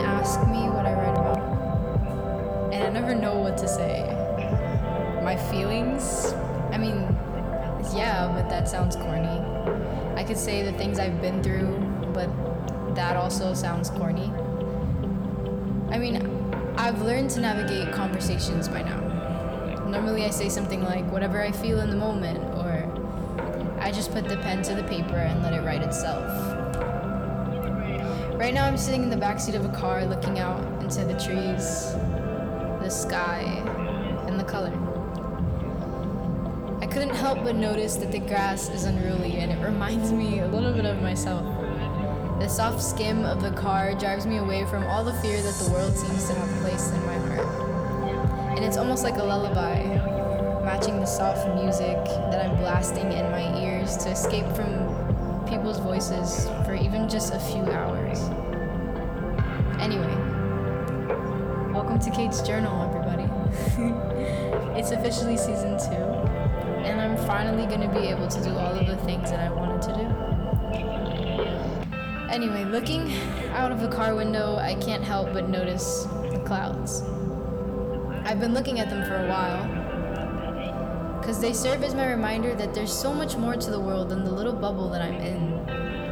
ask me what I write about, and I never know what to say. My feelings? I mean, yeah, but that sounds corny. I could say the things I've been through, but that also sounds corny. I mean, I've learned to navigate conversations by now. Normally, I say something like, whatever I feel in the moment, or I just put the pen to the paper and let it write itself. Right now, I'm sitting in the backseat of a car looking out into the trees, the sky, and the color. I couldn't help but notice that the grass is unruly and it reminds me a little bit of myself. The soft skim of the car drives me away from all the fear that the world seems to have placed in my heart. And it's almost like a lullaby, matching the soft music that I'm blasting in my ears to escape from people's voices even just a few hours. Anyway, welcome to Kait's Journal, everybody. it's officially season two, and I'm finally gonna be able to do all of the things that I wanted to do. Anyway, looking out of the car window, I can't help but notice the clouds. I've been looking at them for a while because they serve as my reminder that there's so much more to the world than the little bubble that I'm in.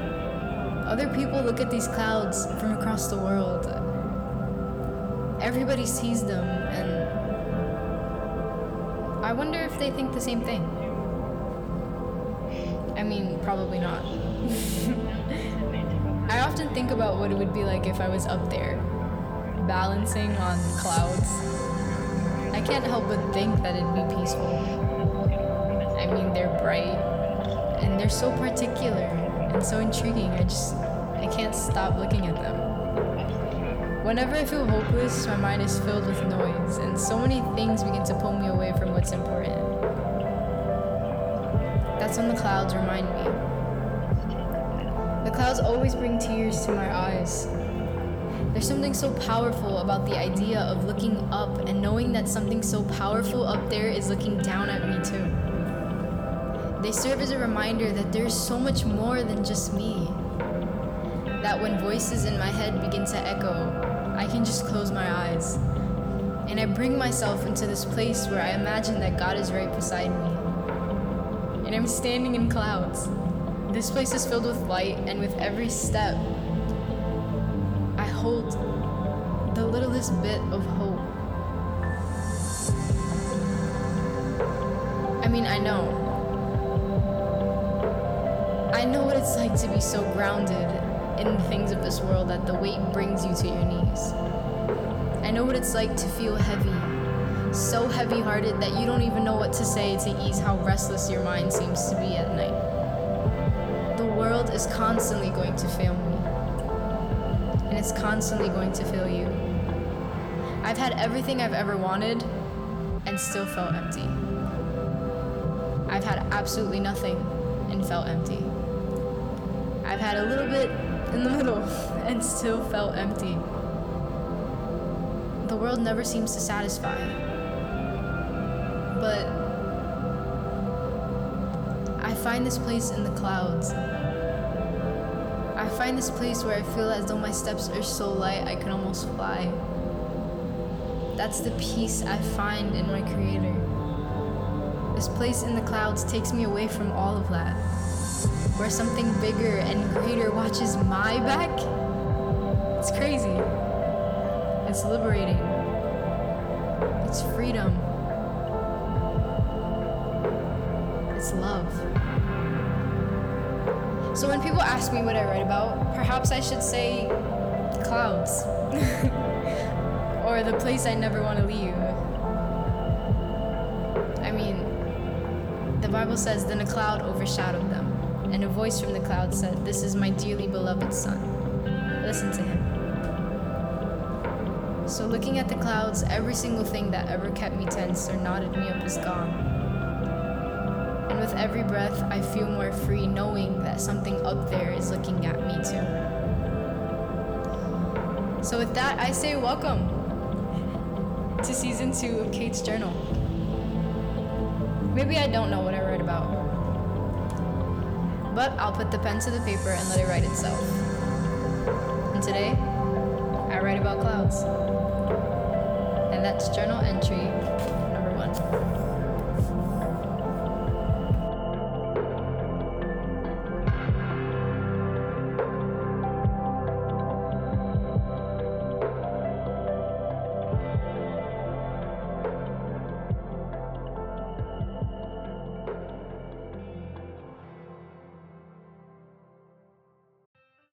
Other people look at these clouds from across the world. Everybody sees them, and I wonder if they think the same thing. I mean, probably not. I often think about what it would be like if I was up there, balancing on clouds. I can't help but think that it'd be peaceful. I mean, they're bright and they're so particular and so intriguing. I just, I can't stop looking at them. Whenever I feel hopeless, my mind is filled with noise, and so many things begin to pull me away from what's important. That's when the clouds remind me. The clouds always bring tears to my eyes. There's something so powerful about the idea of looking up and knowing that something so powerful up there is looking down at me too. They serve as a reminder that there's so much more than just me. That when voices in my head begin to echo, I can just close my eyes. And I bring myself into this place where I imagine that God is right beside me. And I'm standing in clouds. This place is filled with light, and with every step, I hold the littlest bit of hope. I mean, I know I know what it's like to be so grounded in the things of this world that the weight brings you to your knees. I know what it's like to feel heavy, so heavy hearted that you don't even know what to say to ease how restless your mind seems to be at night. The world is constantly going to fail me, and it's constantly going to fail you. I've had everything I've ever wanted and still felt empty. I've had absolutely nothing and felt empty. I've had a little bit in the middle and still felt empty. The world never seems to satisfy. But I find this place in the clouds. I find this place where I feel as though my steps are so light I can almost fly. That's the peace I find in my Creator. This place in the clouds takes me away from all of that where something bigger and greater watches my back? It's crazy. It's liberating. It's freedom. It's love. So when people ask me what I write about, perhaps I should say clouds. or the place I never want to leave. I mean, the Bible says, then a cloud overshadowed them and a voice from the cloud said, This is my dearly beloved Son. Listen to him. So, looking at the clouds, every single thing that ever kept me tense or knotted me up is gone. And with every breath, I feel more free knowing that something up there is looking at me too. So, with that, I say welcome to season two of Kait's Journal. Maybe I don't know what I write about but I'll put the pen to the paper and let it write itself. And today, I write about clouds. And that's journal entry.